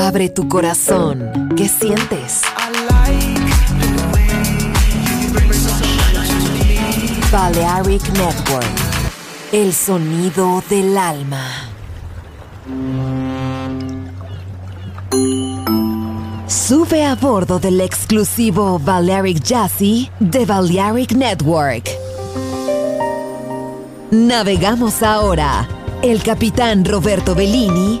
Abre tu corazón. ¿Qué sientes? Balearic Network. El sonido del alma. Sube a bordo del exclusivo Balearic Jazzy de Balearic Network. Navegamos ahora. El capitán Roberto Bellini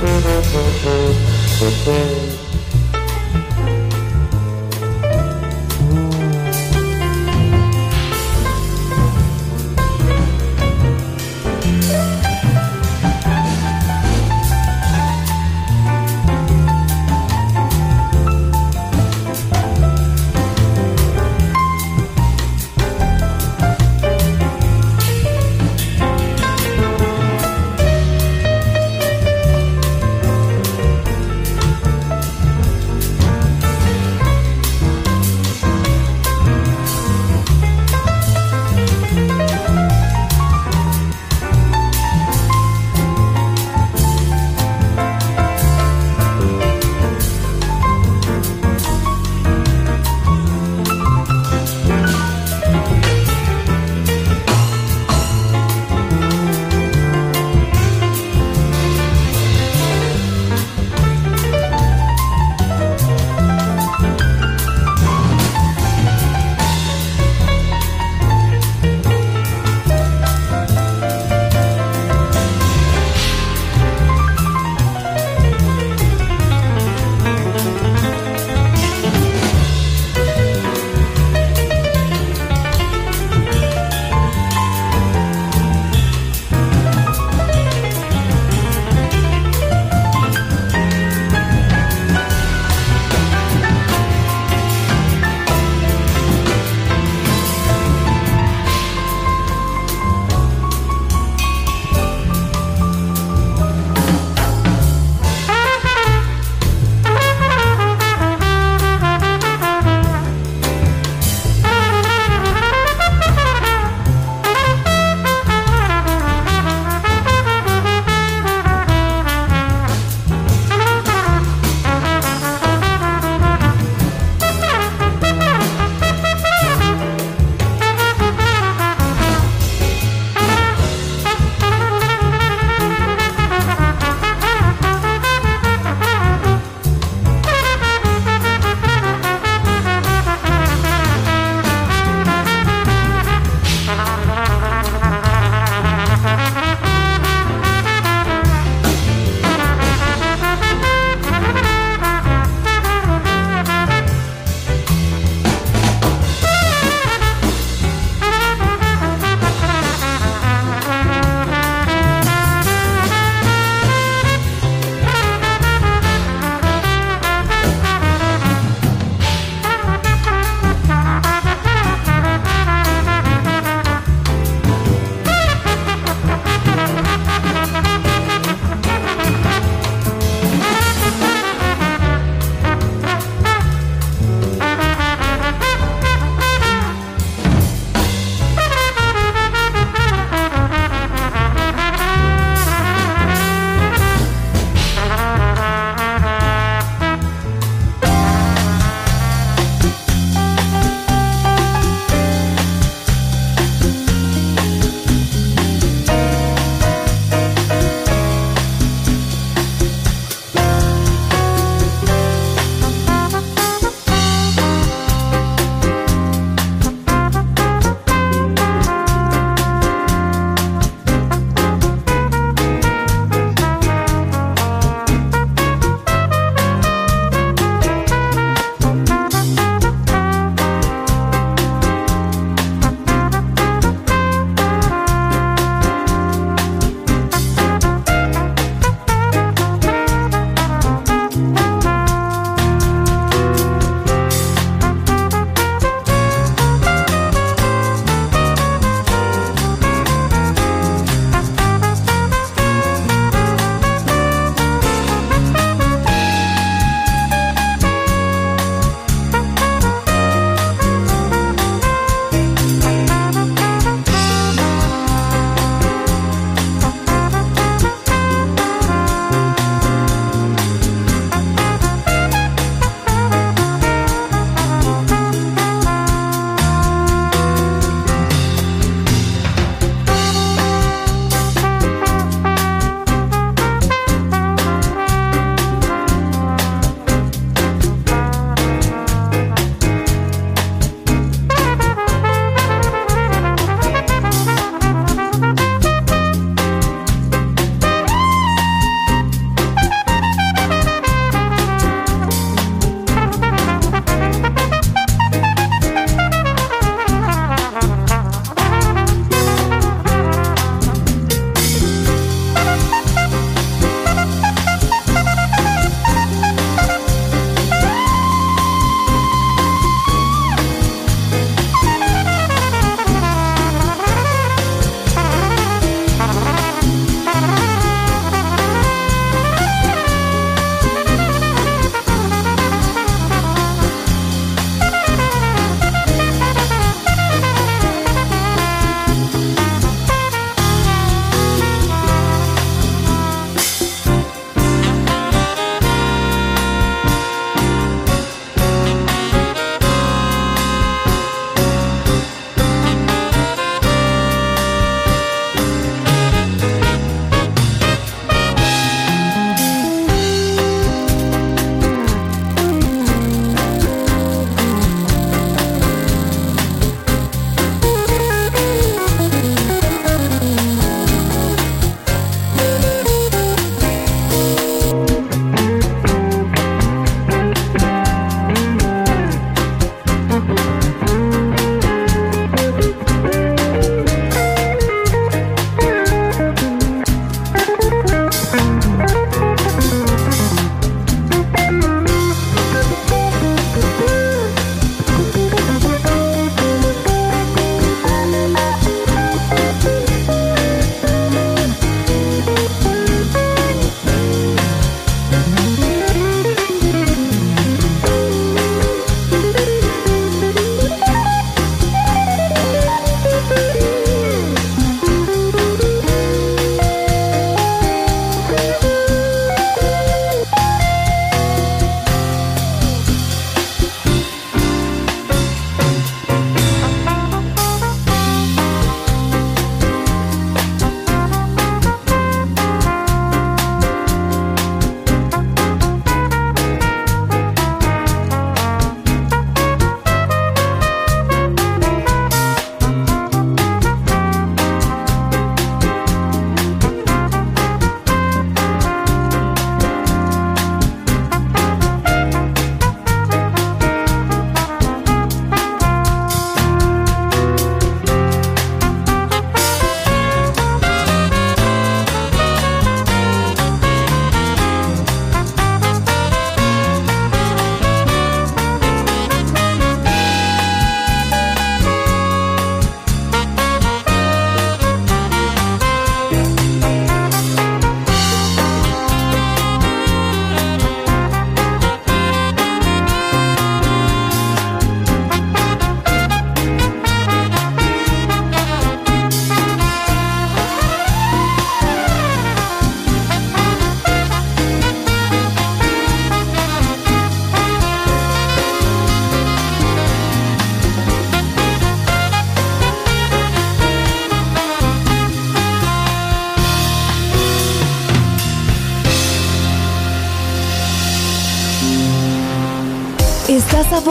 Thank you.